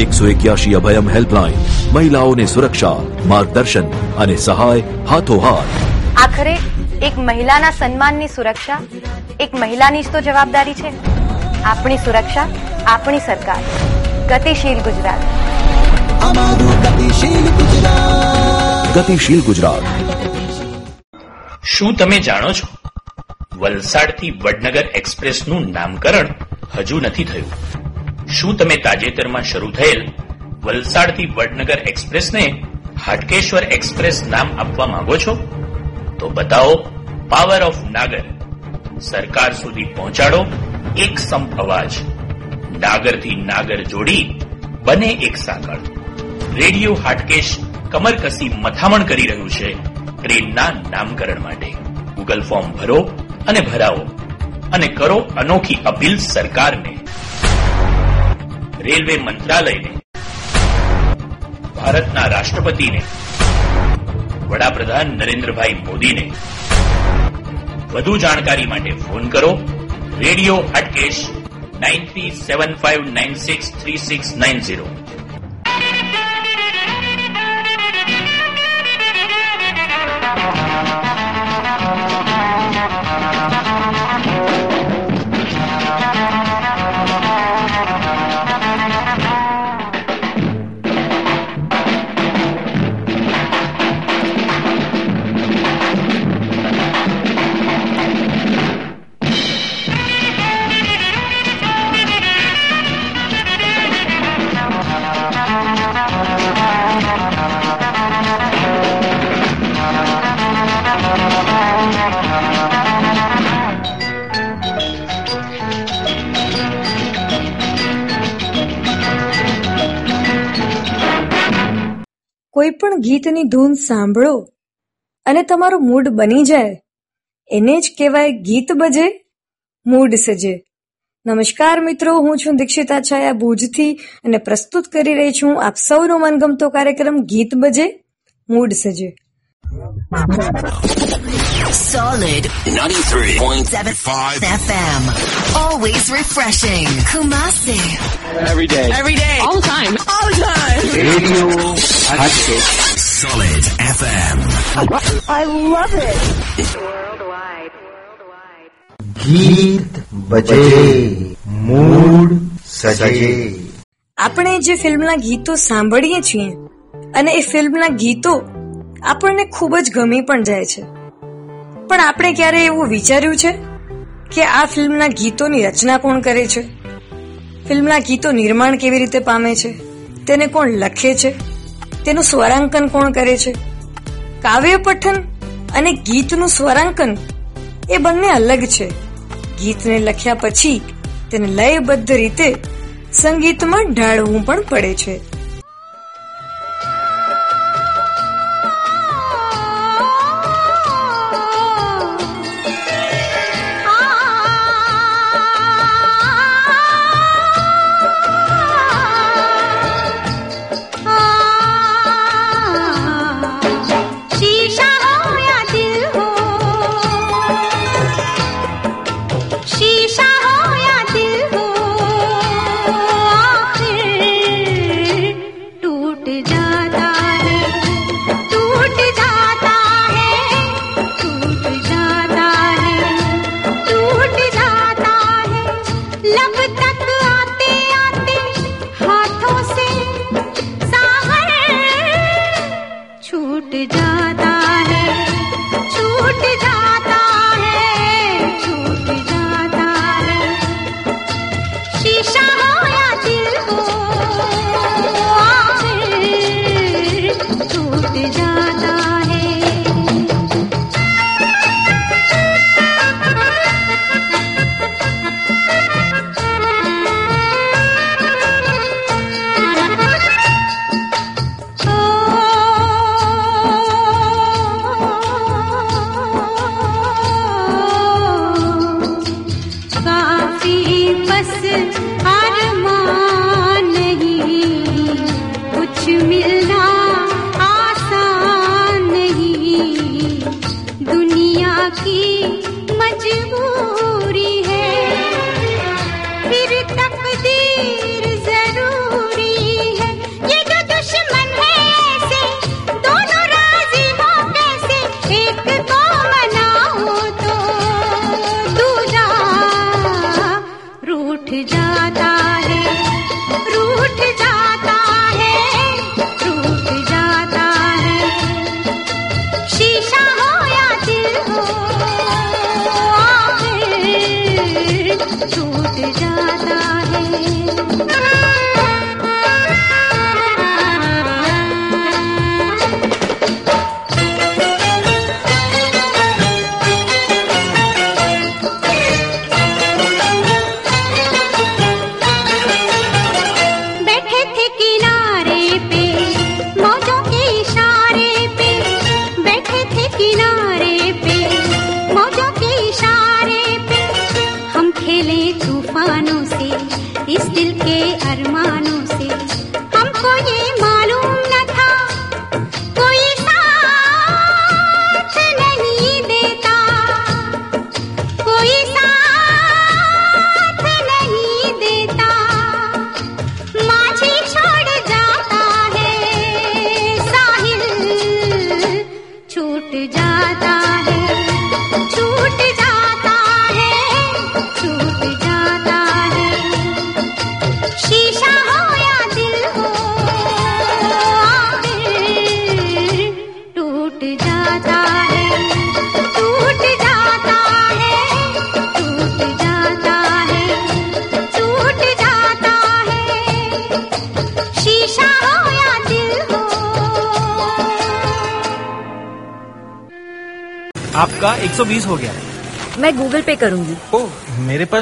એકસો એક્યાસી અભયમ હેલ્પલાઇન મહિલાઓને સુરક્ષા માર્ગદર્શન અને સહાય હાથોહાથ આખરે એક મહિલાના સન્માનની સુરક્ષા એક મહિલાની જ તો જવાબદારી છે આપણી સુરક્ષા આપણી સરકાર ગતિશીલ ગુજરાત ગતિશીલ ગુજરાત શું તમે જાણો છો? વલસાડથી વડનગર એક્સપ્રેસનું નામકરણ હજુ નથી થયું. શું તમે તાજેતરમાં શરૂ થયેલ વલસાડથી વડનગર એક્સપ્રેસને હાટકેશ્વર એક્સપ્રેસ નામ આપવા માંગો છો? તો બતાવો પાવર ઓફ નાગર સરકાર સુધી પહોંચાડો એક સંપ અવાજ નાગરથી નાગર જોડી બને એક સાંકળ. રેડિયો હાટકેશ કમરકસી મથામણ કરી રહ્યું છે ટ્રેનના નામકરણ માટે. ગૂગલ ફોર્મ ભરો અને ભરાવો અને કરો અનોખી અપીલ સરકારને. રેલવે મંત્રાલયને, ભારતના રાષ્ટ્રપતિને, વડાપ્રધાન નરેન્દ્રભાઈ મોદીને. વધુ જાણકારી માટે ફોન કરો radio Hatkesh nine three seven five nine six three six nine zero કોઈ પણ ગીતની ધૂન સાંભળો અને તમારો મૂડ બની જાય. એને જ કહેવાય ગીત બજે, મૂડ સજે. નમસ્કાર મિત્રો, હું છું દીક્ષિતા છાયા ભુજથી અને પ્રસ્તુત કરી રહી છું આપ સૌનો મનગમતો કાર્યક્રમ ગીત બજે, મૂડ સજે. Solid 93.75 FM. Always refreshing. Kumasi. Every day. Every day. All the time. All the time. Radio Solid FM. I love it. ગીત બજે મૂડ સજે આપણે જે ફિલ્મના ગીતો સાંભળીએ છીએ અને એ ફિલ્મના ગીતો આપણને ખૂબ જ ગમી પણ જાય છે. પણ આપણે ક્યારે એવું વિચાર્યું છે કે આ ફિલ્મના ગીતોની રચના કોણ કરે છે? ફિલ્મના ગીતો નિર્માણ કેવી રીતે પામે છે? તેને કોણ લખે છે? તેનું સ્વરાંકન કોણ કરે છે? કાવ્ય પઠન અને ગીતનું સ્વરાંકન એ બંને અલગ છે. ગીતને લખ્યા પછી તેને લયબદ્ધ રીતે સંગીતમાં ઢાળવું પણ પડે છે.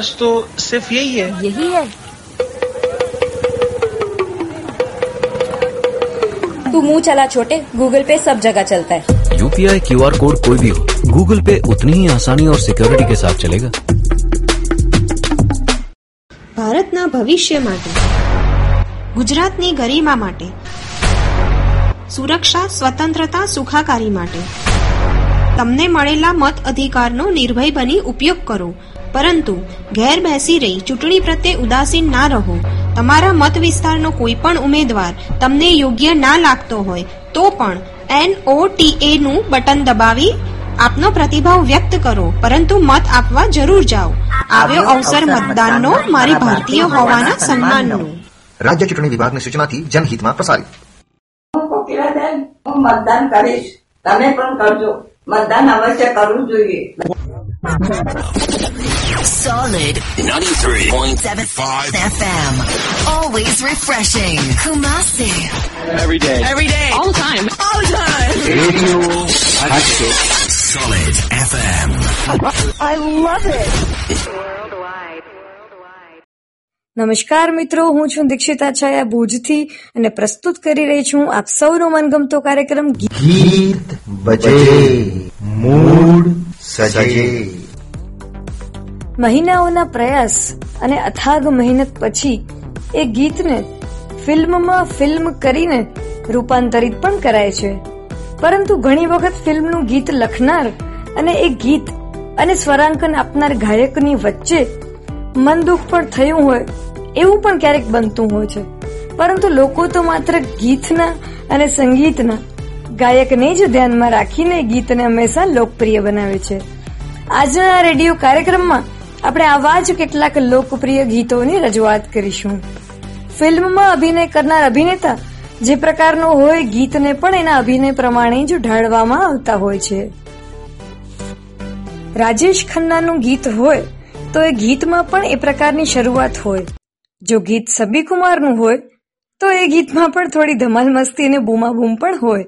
ओह मेरे पास तो सिर्फ यही है यही है तू मुंह चला छोटे गूगल पे सब जगह चलता है यूपीआई क्यूआर कोड कोई भी हो गूगल पे उतनी ही आसानी और सिक्योरिटी के साथ चलेगा ભારતના ભવિષ્ય માટે ગુજરાતની ગરિમા માટે સુરક્ષા સ્વતંત્રતા સુખાકારી માટે તમને મળેલા મત અધિકારનો નિર્ભય બની ઉપયોગ કરો પરંતુ ઘેર બેસી રહી ચૂંટણી પ્રત્યે ઉદાસીન ના રહો. તમારા મત વિસ્તારનો કોઈ પણ ઉમેદવાર તમને યોગ્ય ના લાગતો હોય તો પણ એનઓટીએ નું બટન દબાવી આપનો પ્રતિભાવ વ્યક્ત કરો. પરંતુ મત આપવા જરૂર જાઓ. આવ્યો અવસર મતદાનનો મારી ભારતીય હોવાના સન્માનનો. રાજ્ય ચૂંટણી વિભાગની સૂચનાથી જનહિતમાં પ્રસારિત. મતદાન કરીશ. તમે પણ કરજો. મતદાન અવશ્ય કરવું જોઈએ. Solid 93.75 FM. Always refreshing. Kumasi. Every day. Every day. All the time. All the time. Radio Hatchet. Solid FM. I love it. નમસ્કાર મિત્રો હું છું દીક્ષિતા છાયા ભુજથી અને પ્રસ્તુત કરી રહી છું આપ સૌનો મનગમતો કાર્યક્રમ ગીત બજે મૂડ સજે. મહિનાઓના પ્રયાસ અને અથાગ મહેનત પછી એ ગીતને ફિલ્મમાં ફિલ્મ કરીને રૂપાંતરિત પણ કરાય છે. પરંતુ ઘણી વખત ફિલ્મનું ગીત લખનાર અને એ ગીત અને સ્વરાંકન આપનાર ગાયકની વચ્ચે મન દુઃખ પણ થયું હોય એવું પણ ક્યારેક બનતું હોય છે. પરંતુ લોકો તો માત્ર ગીતના અને સંગીતના ગાયકને જ ધ્યાનમાં રાખીને ગીતને હંમેશા લોકપ્રિય બનાવે છે. આજના રેડિયો કાર્યક્રમમાં આપણે આવા જ કેટલાક લોકપ્રિય ગીતોની રજૂઆત કરીશું. ફિલ્મમાં અભિનય કરનાર અભિનેતા જે પ્રકારનો હોય ગીતને પણ એના અભિનય પ્રમાણે જ ઢાળવામાં આવતા હોય છે. રાજેશ ખન્નાનું ગીત હોય તો એ ગીતમાં પણ એ પ્રકારની શરૂઆત હોય. જો ગીત સબી કુમારનું હોય, તો એ ગીતમાં પણ થોડી ધમાલ મસ્તી અને બૂમાબૂમ પણ હોય.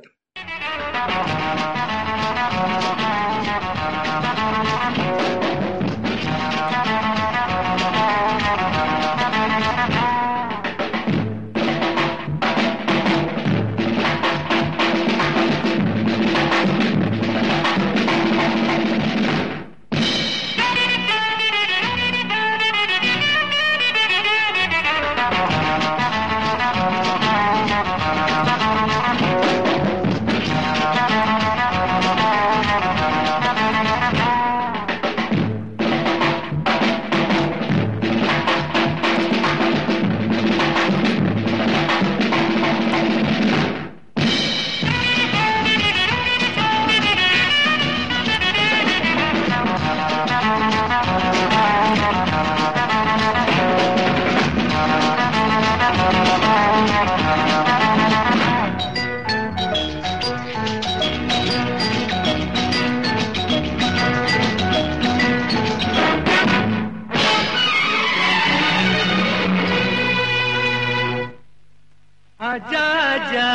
आजा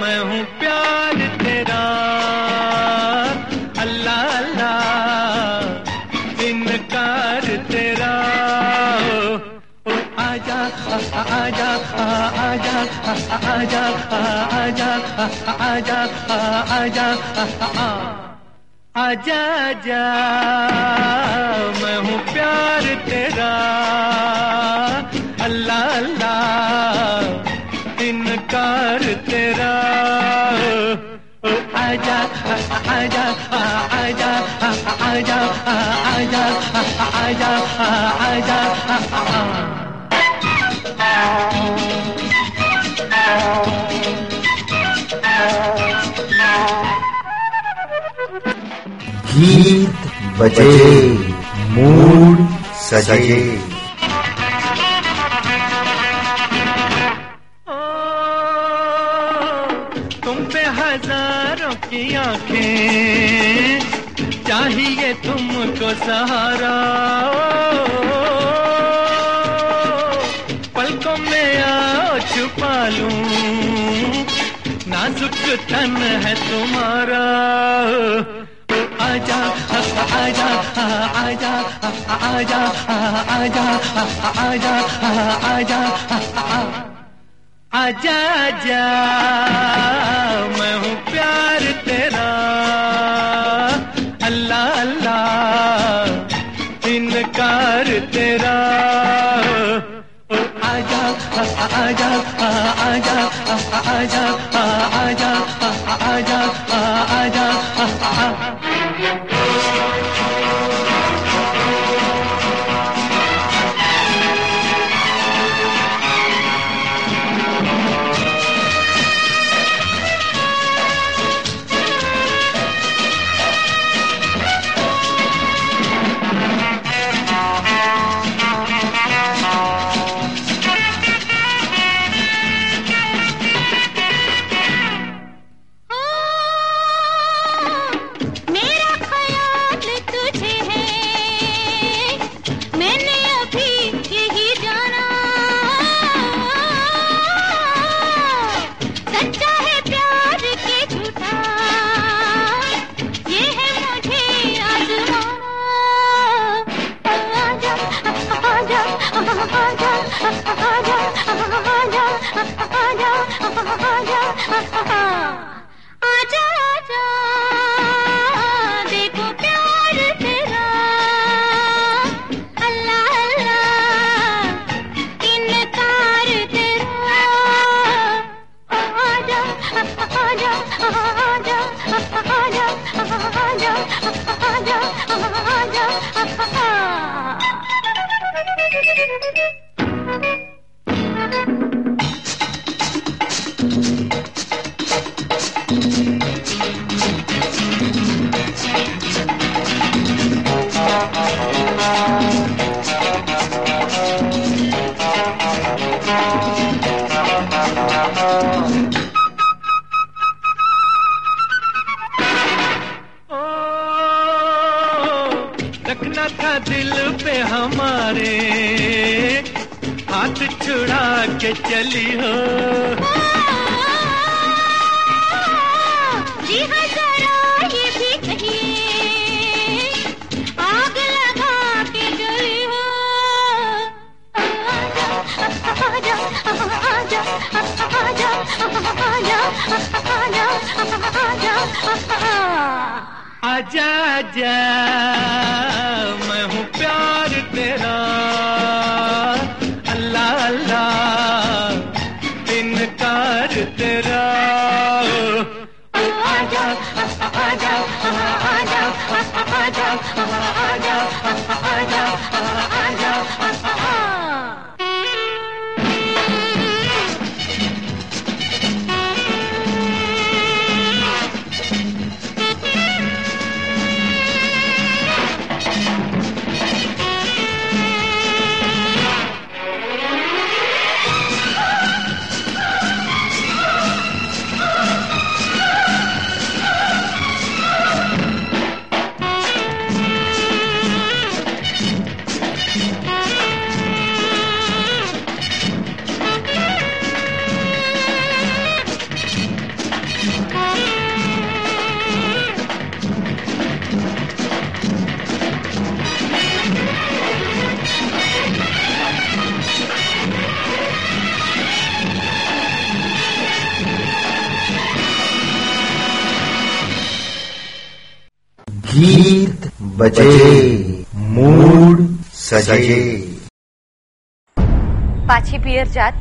मैं हूँ अल्लाह अल्लाह, इनकार तेरा। ओ, आजा आजा आजा आजा आजा आजा आजा आजा। जा मैं हूँ प्यार तेरा। अल्लाह गीत बजे मूड सजे। चाहिए तुमको सहारा पलकों में आओ छुपा लूँ नाजुक तन है तुम्हारा आजा आजा आजा आजा आजा आजा आजा आजा आजा मैं हूँ عجب عجب عجب عجب रखना था दिल पे हमारे हाथ छुड़ा के चली हो। आजा आजा मैं हूँ प्यार तेरा अल्लाह अल्लाह इनकार तेरा आजा आजा आजा आजा आजा आजा ગીત બજે. મૂડ સજે. પાછી પિયર જાત,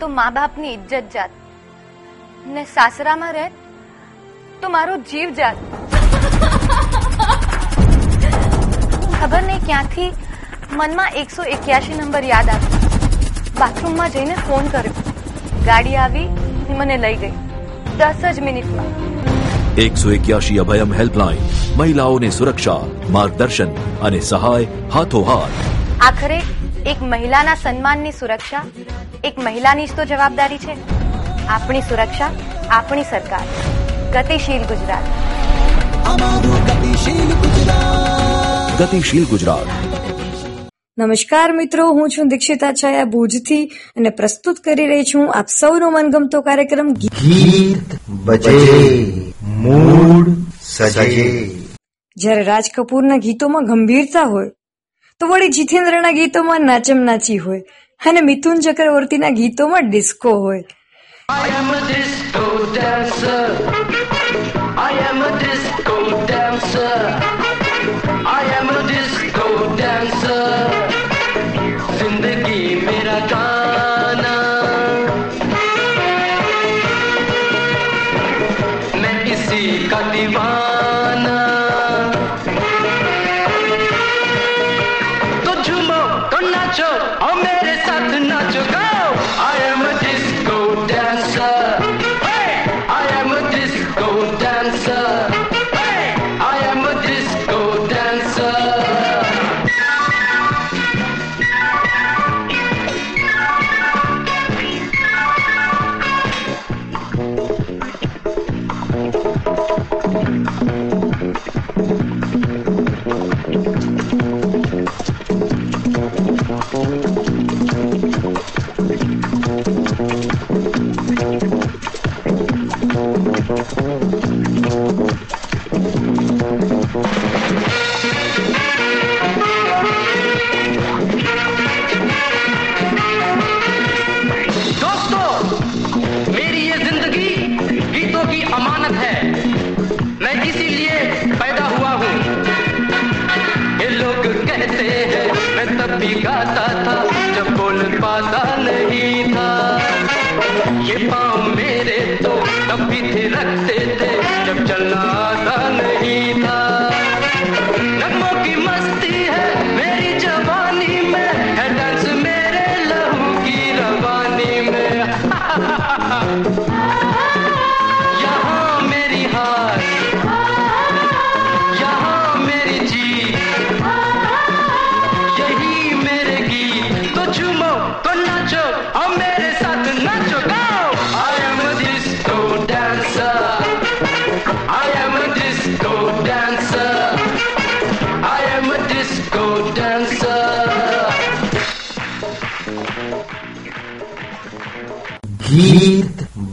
તો મા બાપની ઇજ્જત જાત. ને સાસરામાં રહે તો મારો જીવ જાત. ખબર નહીં ક્યાંથી મનમાં એકસો એક્યાસી નંબર યાદ આવ્યો બાથરૂમમાં જઈને ફોન કર્યો. ગાડી આવી મને લઈ ગઈ. દસ જ મિનિટમાં. એકસો એક્યાસી અભયમ હેલ્પલાઇન. મહિલાઓને સુરક્ષા માર્ગદર્શન અને સહાય હાથોહાથ. આખરે એક મહિલાના સન્માનની સુરક્ષા એક મહિલાની જ તો જવાબદારી છે. આપણી સુરક્ષા આપણી સરકાર. ગતિશીલ ગુજરાત. ગતિશીલ ગુજરાત. નમસ્કાર મિત્રો હું છું દીક્ષિતા છાયા ભુજથી અને પ્રસ્તુત કરી રહી છું આપ સૌનો મનગમતો કાર્યક્રમ ગીત બજે મૂડ સજે જ્યારે રાજ કપૂરના ગીતોમાં ગંભીરતા હોય તો વળી જીતેન્દ્રના ગીતોમાં નાચમ નાચી હોય અને મિથુન ચક્રવર્તીના ગીતોમાં ડિસ્કો હોય I am a disco dancer. I am a disco dancer.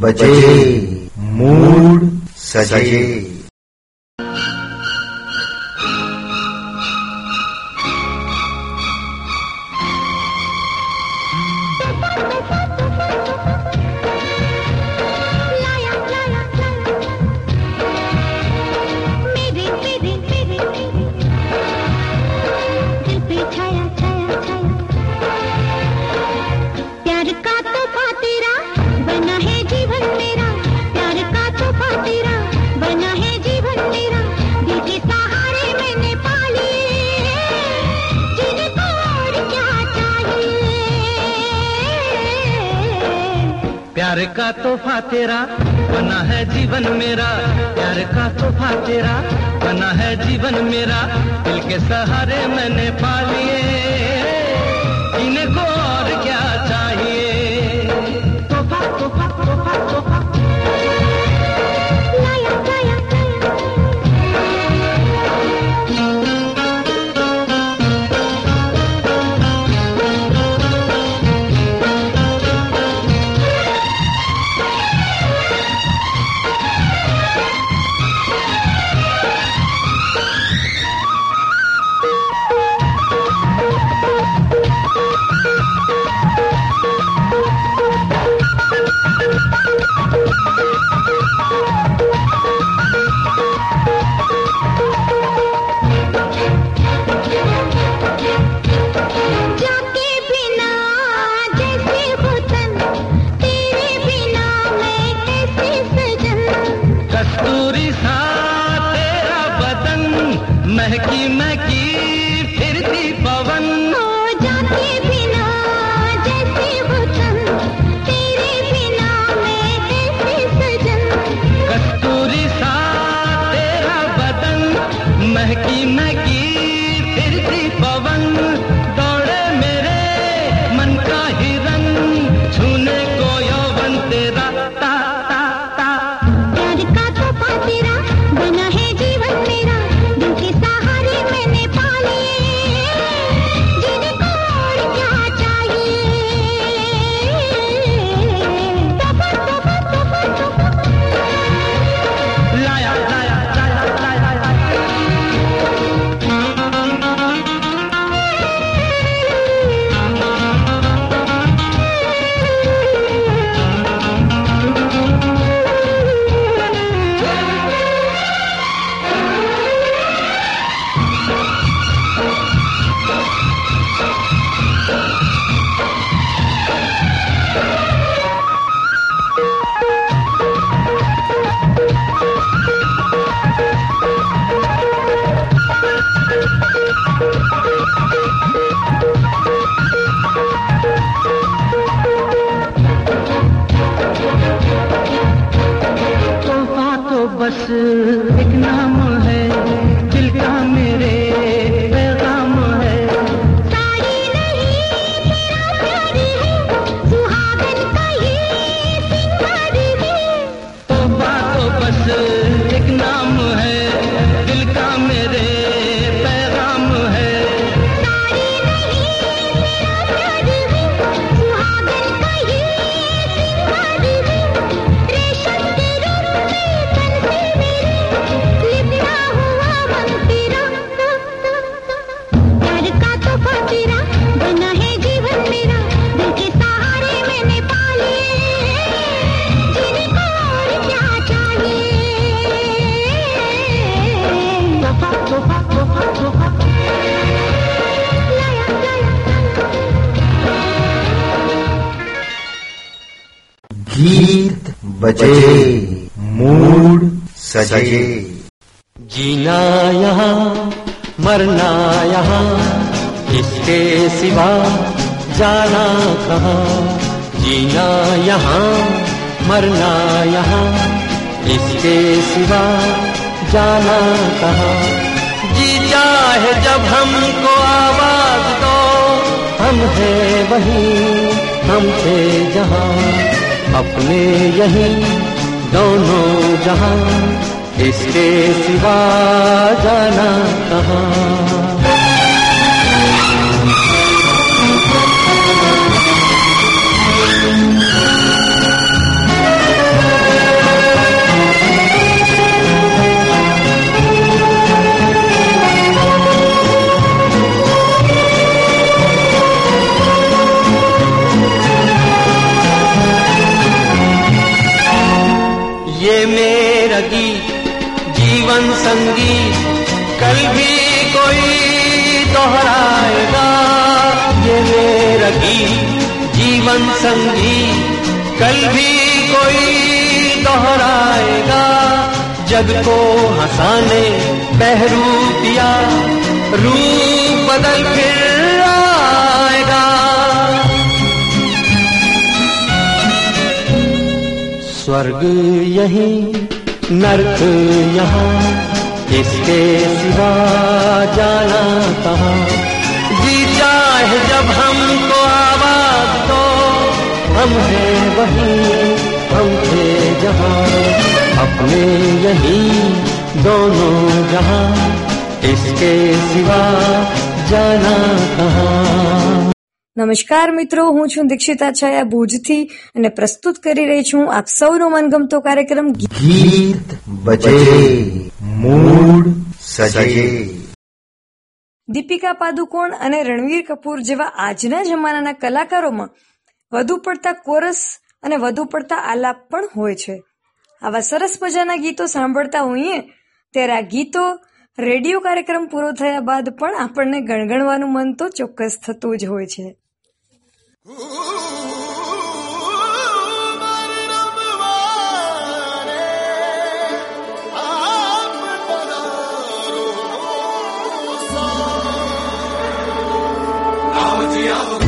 बजे मूड सजे प्यार का तोहफा तेरा, बना है जीवन मेरा। प्यार का तोहफा तेरा, बना है जीवन मेरा। दिल के सहारे मैंने पा लिए। महकी बजे। मूड सजे। जीना यहाँ मरना यहाँ इसके सिवा जाना कहाँ? जीना यहाँ मरना यहाँ इसके सिवा जाना कहाँ? जी चाहे जब हमको आवाज़ दो, हम है वही, हम थे जहाँ। अपने यही दोनों जहाँ इसके सिवा जाना कहाँ। गीत जीवन संगी, कल भी कोई दोहराएगा। ये मेरा गीत जीवन संगी, कल भी कोई दोहराएगा। जग को हंसाने बहरूपिया रूप बदल फिर आएगा। स्वर्ग यही नरक यहाँ, इसके सिवा जाना कहा? जी चाहे जब हमको आवाज़ दो, हम हैं वहीं, हम थे जहाँ। अपने यही दोनों जहाँ, इसके सिवा जाना कहाँ? નમસ્કાર મિત્રો હું છું દીક્ષિતા છાયા ભુજથી અને પ્રસ્તુત કરી રહી છું આપ સૌનો મનગમતો કાર્યક્રમ ગીત બજે મૂડ સજે. દીપિકા પાદુકોણ અને રણવીર કપૂર જેવા આજના જમાનાના કલાકારોમાં વધુ પડતા કોરસ અને વધુ પડતા આલાપ પણ હોય છે. આવા સરસ મજાના ગીતો સાંભળતા હોઈએ ત્યારે આ ગીતો રેડિયો કાર્યક્રમ પૂરો થયા બાદ પણ આપણને ગણગણવાનું મન તો ચોક્કસ થતું જ હોય છે. મન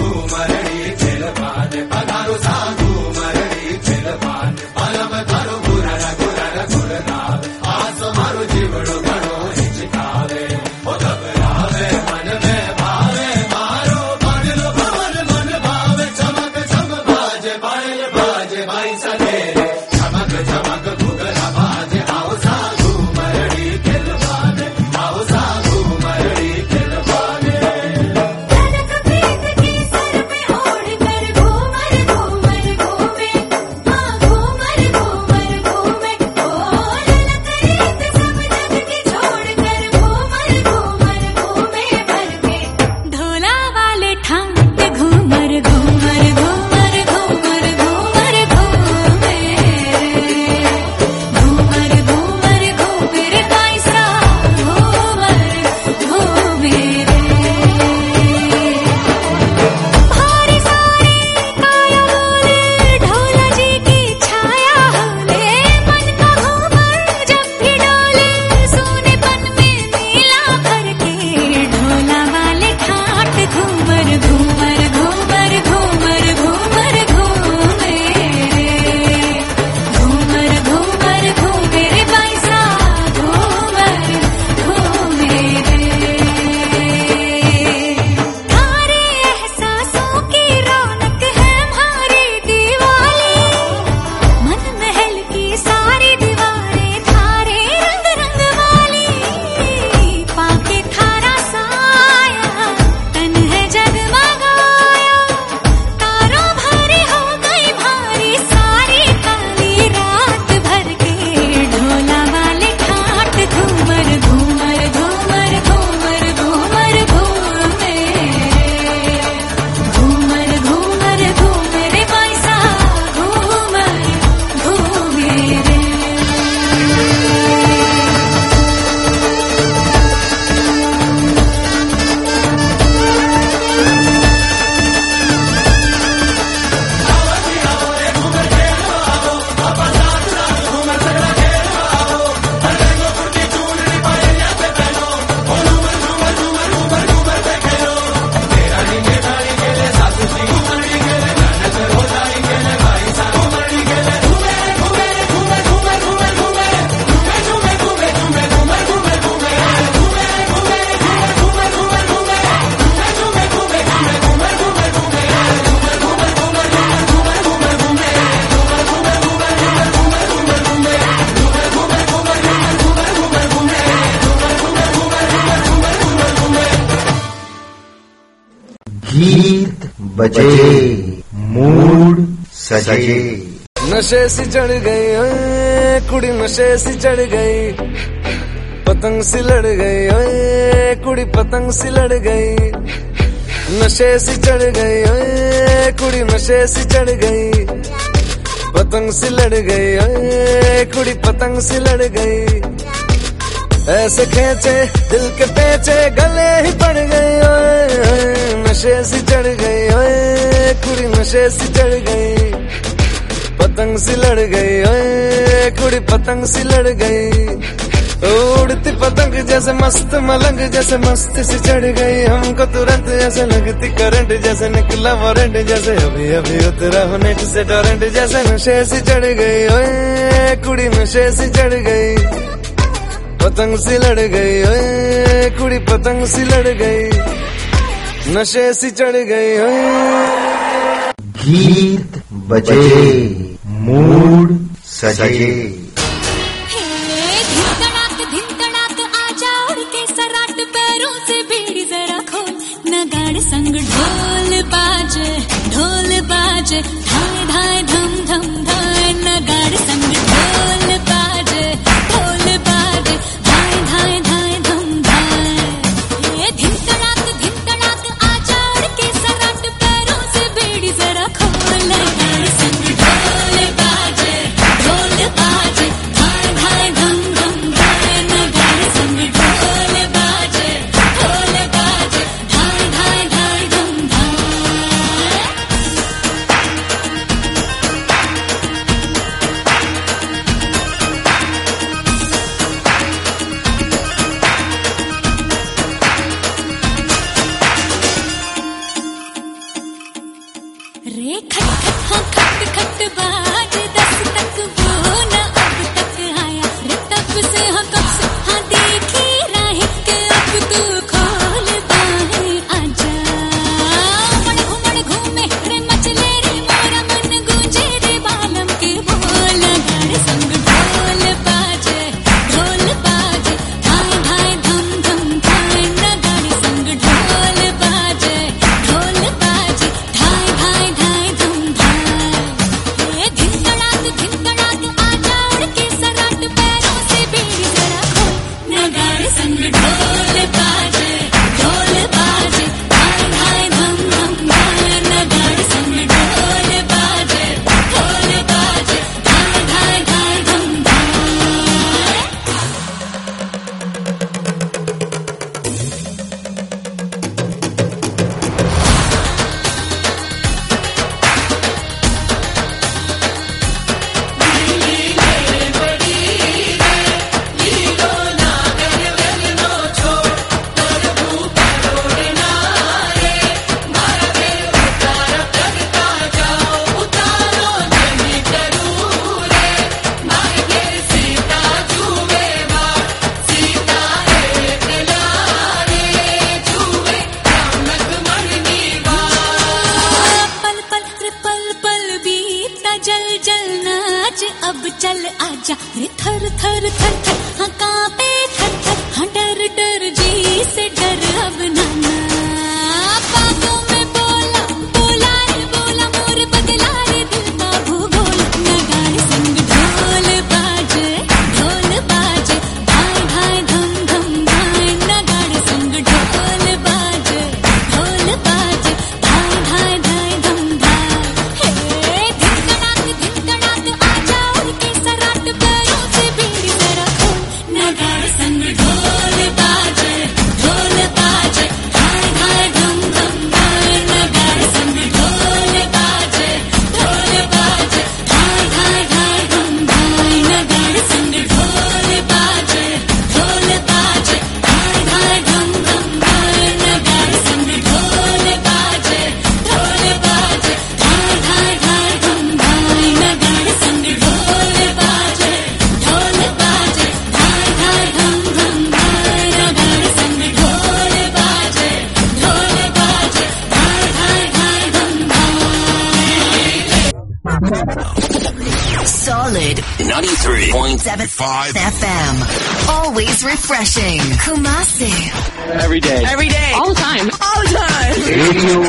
नशे सी चढ़ गई कुड़ी नशे सी चढ़ गई। पतंग सी लड़ गई कुड़ी पतंग सी लड़ गई। नशे सी चढ़ गई कुड़ी नशे सी चढ़ गई। पतंग सी लड़ गई, ओए, कुड़ी पतंग सी लड़ गई। ऐसे खेचे, दिल के पेचे, गले ही पड़ गए नशे सी चढ़ गई, ओए, कुड़ी नशे सी चढ़ गई। पतंग सी लड़ गई, ओए, कुड़ी पतंग सी लड़ गई। उड़ती पतंग जैसे मस्त, मलंग जैसे मस्त से चढ़ गई। हमको तुरंत जैसे लगती करंट जैसे निकला वारंट जैसे। अभी अभी उतरा हो नेट से टॉरेंट जैसे नशे से चढ़ गई, ओए, कुड़ी नशे से चढ़ गई। पतंग सी लड़ गई, ओए, कुड़ी पतंग सी लड़ गई। नशे से चढ़ गई, ओए। गीत बजे। मूड सजे। संग ढोल बाजे ढोल बाजे। 93.75 FM. Always refreshing. Kumasi. Every day. Every day. All the time. All the time. Radio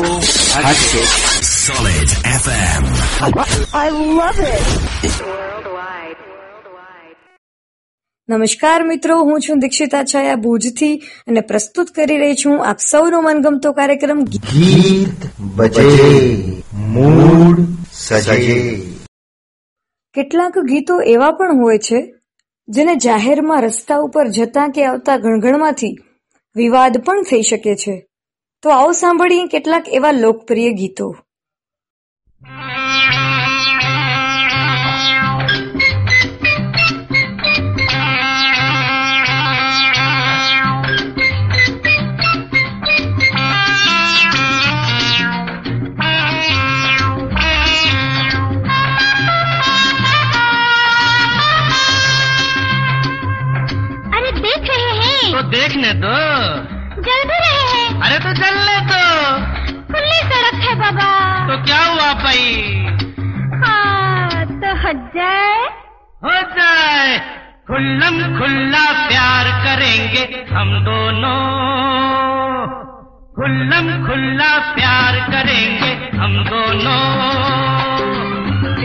Hatchet. Solid FM. I love it. નમસ્કાર મિત્રો હું છું દીક્ષિતા છાયા ભુજથી અને પ્રસ્તુત કરી રહી છું આપ સૌનો મનગમતો કાર્યક્રમ ગીત બજે મૂડ સજે કેટલાક ગીતો એવા પણ હોય છે, જેને જાહેરમાં રસ્તા ઉપર જતા કે આવતા ગણગણમાંથી વિવાદ પણ થઈ શકે છે. તો આવો સાંભળીએ કેટલાક એવા લોકપ્રિય ગીતો. देखने दो। जल भी रहे हैं। अरे तो चलने दो खुली सड़क है बाबा। तो क्या हुआ भाई? हाँ तो हट जाए। हो जाए। खुल्लम खुल्ला प्यार करेंगे हम दोनों। खुल्लम खुल्ला प्यार करेंगे हम दोनों।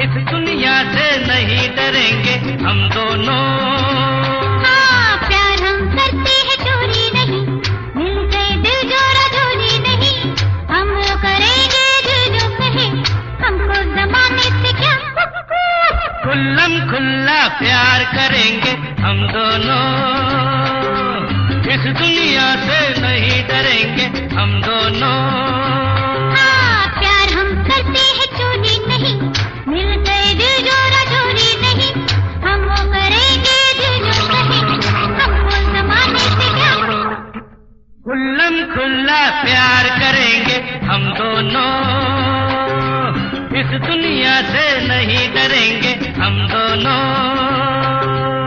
इस दुनिया से नहीं डरेंगे हम दोनों। हाँ प्यार हम करते खुल्लम खुल्ला प्यार करेंगे हम दोनों। इस दुनिया से नहीं डरेंगे हम दोनों। हाँ प्यार हम करते हैं चोरी नहीं। मिल गए दिल जोड़ा जोड़ी नहीं। हम वो करेंगे जो जो कहे। हमको जमाने से क्या खुल्लम खुल्ला प्यार करेंगे हम दोनों। इस दुनिया से नहीं डरेंगे हम दोनों।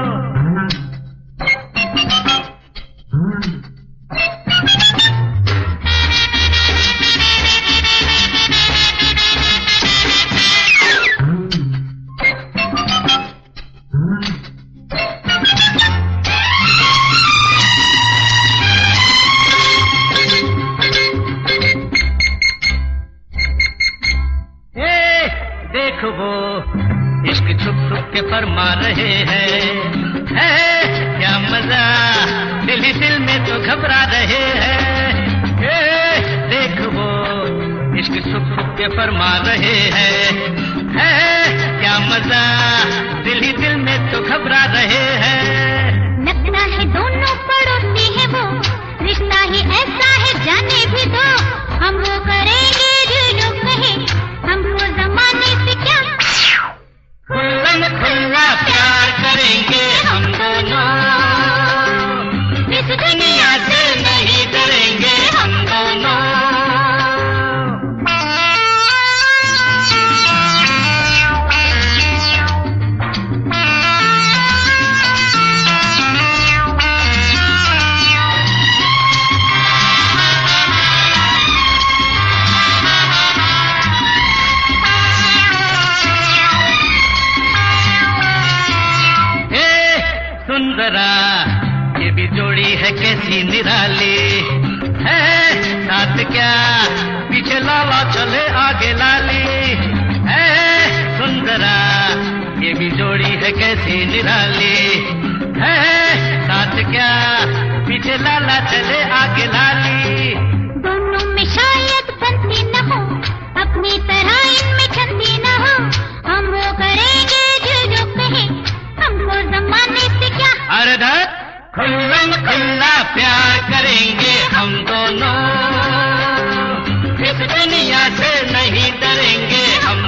फरमा रहे हैं। है क्या मज़ा। दिल ही दिल में तो घबरा रहे हैं। देख वो, इश्क सुख के फरमा रहे हैं। है क्या मज़ा। दिल ही दिल में तो घबरा रहे हैं। लगता है दोनों पड़ोसी है वो। रिश्ता ही ऐसा है, जाने भी दो। हम वो करेंगे करेंगे हम दोनों। इस दुनिया निराली। है साथ क्या? पीछे लाला चले आगे लाली। दोनों में शायद बनती न हो अपनी तरह इनमें छंदी न हो। हम वो करेंगे जो जो कहे हमको जमाने से क्या? अरे धत खुल्लम खुल्ला प्यार करेंगे हम दोनों। इस दुनिया से नहीं डरेंगे हम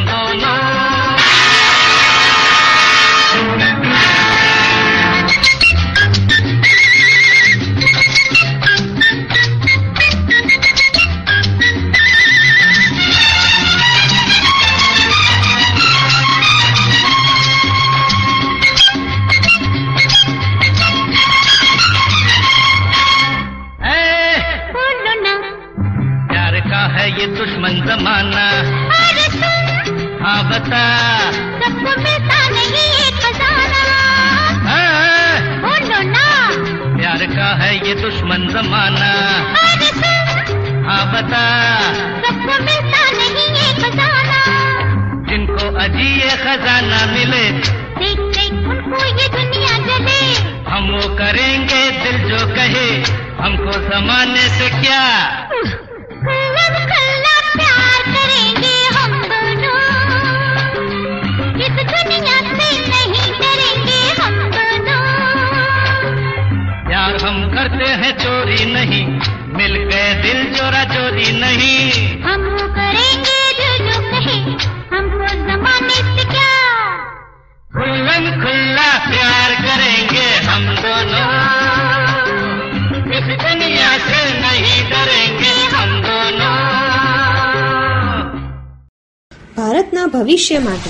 ભવિષ્ય માટે.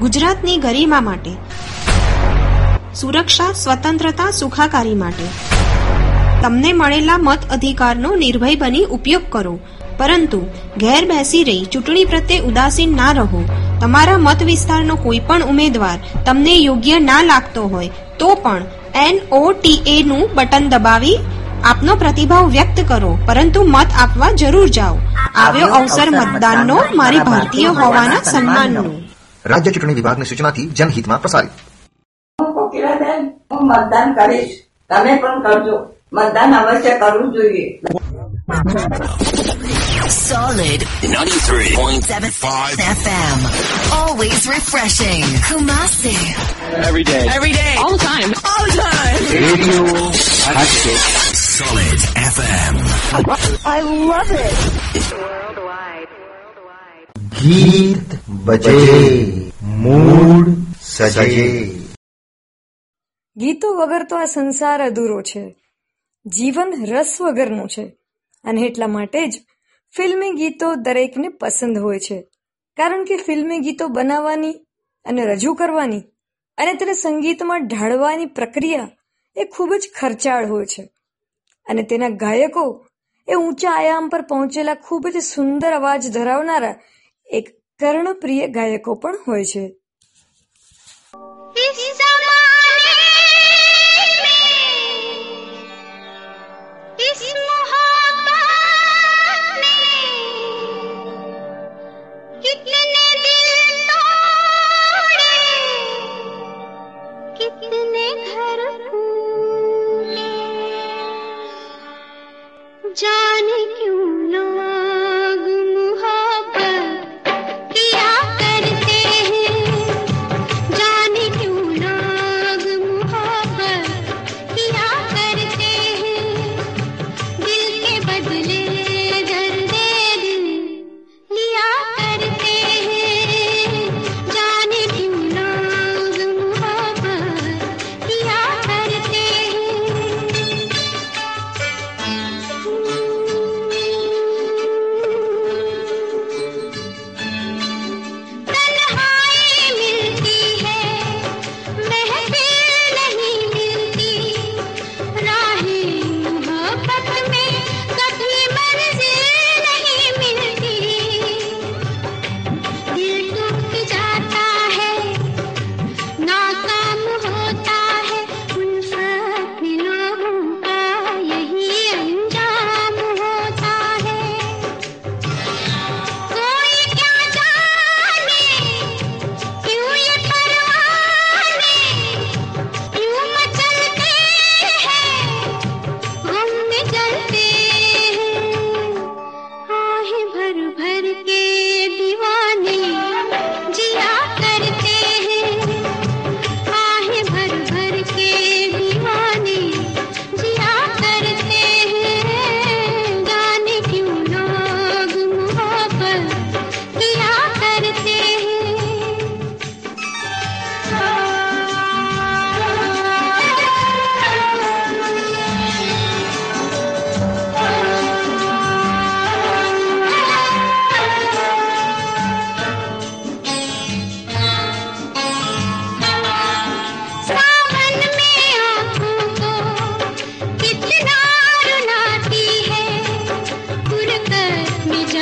ગુજરાતની ગરિમા માટે. સુરક્ષા, સ્વતંત્રતા, સુખાકારી માટે. તમને મળેલા મત અધિકારનો નિર્ભય બની ઉપયોગ કરો. પરંતુ, ઘેર બેસી રહી ચૂંટણી પ્રત્યે ઉદાસીન ના રહો. તમારા મત વિસ્તારનો કોઈ પણ ઉમેદવાર તમને યોગ્ય ના લાગતો હોય, તો પણ એનઓટીએ નું બટન દબાવી આપનો પ્રતિભાવ વ્યક્ત કરો. પરંતુ મત આપવા જરૂર જાઓ. આવ્યો અવસર મતદાનનો મારી ભારતીય હોવાના સન્માનનો રાજ્ય ચૂંટણી વિભાગની સૂચનાથી જનહિતમાં પ્રસારિત હું કોકિલાબેન હું મતદાન કરીશ તમે પણ કરજો મતદાન અવશ્ય કરવું જોઈએ Solid 93.75 FM. Always refreshing. Kumasi. Every day. Every day. All the time. All the time. Radio Hatchet. Solid FM. I love it. ગીત બજે મૂડ સજે ગીતો વગર તો આ સંસાર અધૂરો છે. જીવન રસ વગરનું છે. અને એટલા માટે જ ફિલ્મી ગીતો દરેકને પસંદ હોય છે. કારણ કે ફિલ્મી ગીતો બનાવવાની અને રજૂ કરવાની અને તેને સંગીતમાં ઢાળવાની પ્રક્રિયા એ ખૂબ જ ખર્ચાળ હોય છે. અને તેના ગાયકો એ ઊંચા આયામ પર પહોંચેલા ખૂબ જ સુંદર અવાજ ધરાવનારા એક કર્ણપ્રિય ગાયકો પણ હોય છે. जाने क्यों लोग मोहब्बत किया करते हैं? जाने क्यों लोग मोहब्बत किया करते हैं? दिल के बदले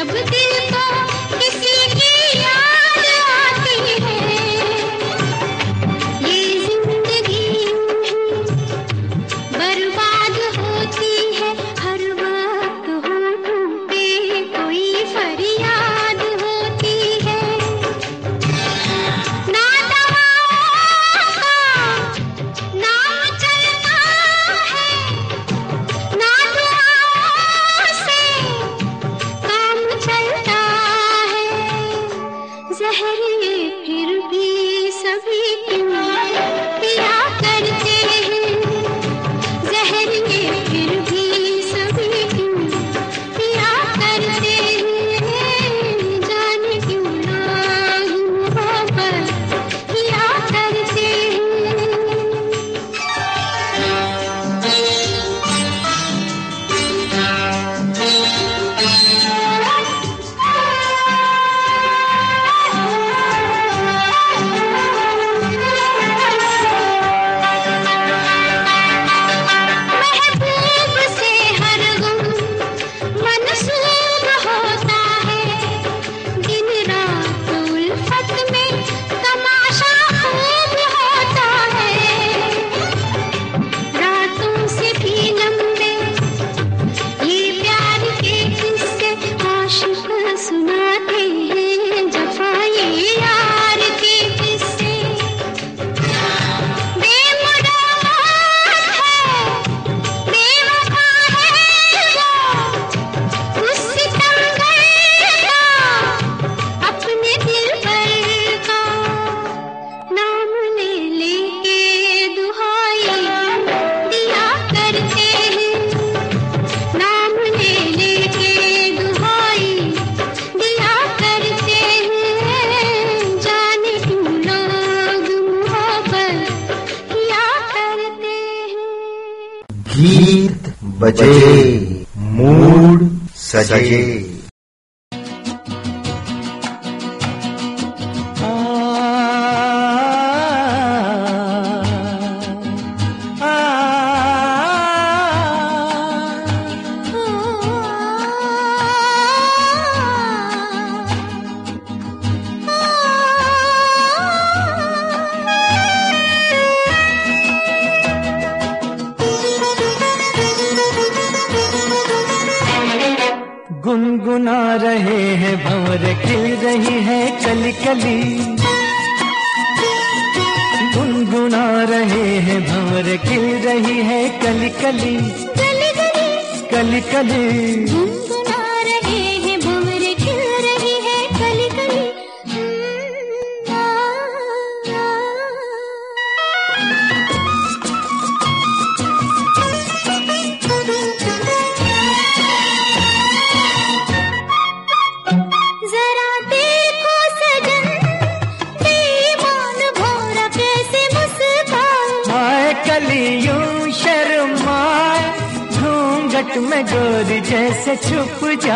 无敌。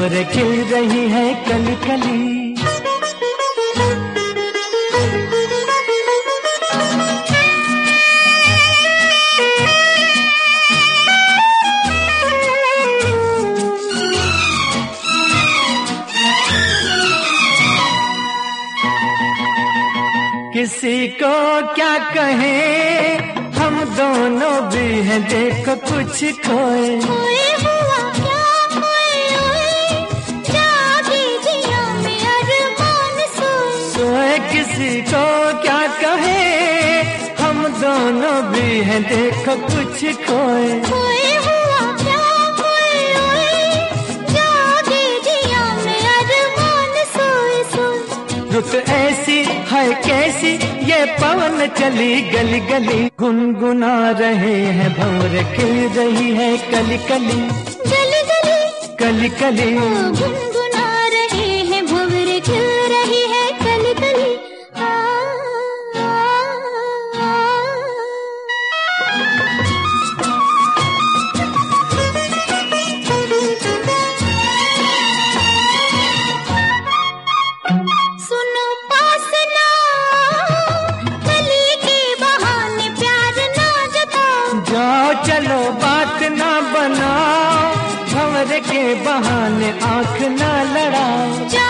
और खिल रही है कल कली। किसी को क्या कहे? हम दोनों भी हैं देखो कुछ खोए, खोए किसी को तो क्या कहे? हम दोनों भी हैं देखो कुछ खोए कोई रुत ऐसी है कैसी? ये पवन चली गली गली। गुनगुना रहे हैं भंवर खिल रही है कली कली। गली गली। कली कली। बहाने आँख ना लड़ा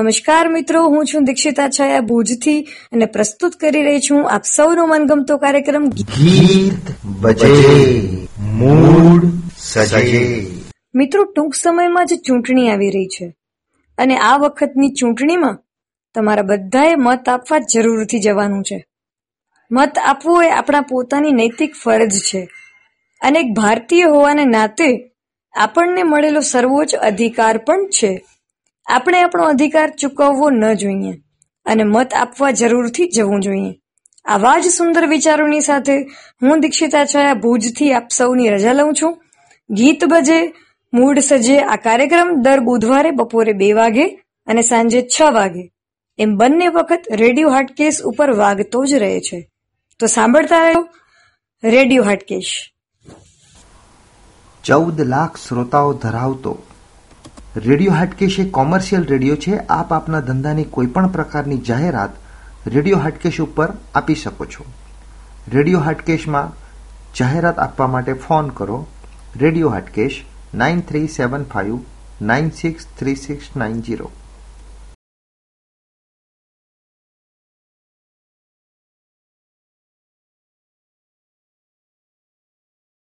નમસ્કાર મિત્રો હું છું દીક્ષિતા છાયા ભુજથી અને પ્રસ્તુત કરી રહી છું આપ સૌનો મનગમતો કાર્યક્રમ ગીત બજે મૂડ સજે. મિત્રો ટૂંક સમયમાં જ ચૂંટણી આવી રહી છે અને આ વખતની ચૂંટણીમાં તમારા બધાએ મત આપવા જરૂરથી જવાનું છે. મત આપવો એ આપણા પોતાની નૈતિક ફરજ છે અને એક ભારતીય હોવાને નાતે આપણને મળેલો સર્વોચ્ચ અધિકાર પણ છે. આપણે આપણો અધિકાર ચૂકવવો ન જોઈએ અને મત આપવા જરૂરથી જવું જોઈએ. આવા જ સુંદર વિચારોની સાથે હું દીક્ષિતા છાયા ભુજથી આપ સૌની રજા લઉં છું. ગીત બજે મૂડ સજે આ કાર્યક્રમ દર બુધવારે બપોરે બે વાગે અને સાંજે છ વાગે. એમ બંને વખત રેડિયો હાટકેશ ઉપર વાગતો જ રહે છે. તો સાંભળતા રહ્યો રેડિયો હાટકેશ. ચૌદ લાખ શ્રોતાઓ ધરાવતો રેડિયો હાટકેશ એ કોમર્શિયલ રેડિયો છે. આપ આપના ધંધાની કોઈ પણ પ્રકારની જાહેરાત રેડિયો હાટકેશ ઉપર આપી શકો છો. રેડિયો હાટકેશમાં જાહેરાત આપવા માટે ફોન કરો. Radio Hatkesh nine three seven five nine six three six nine zero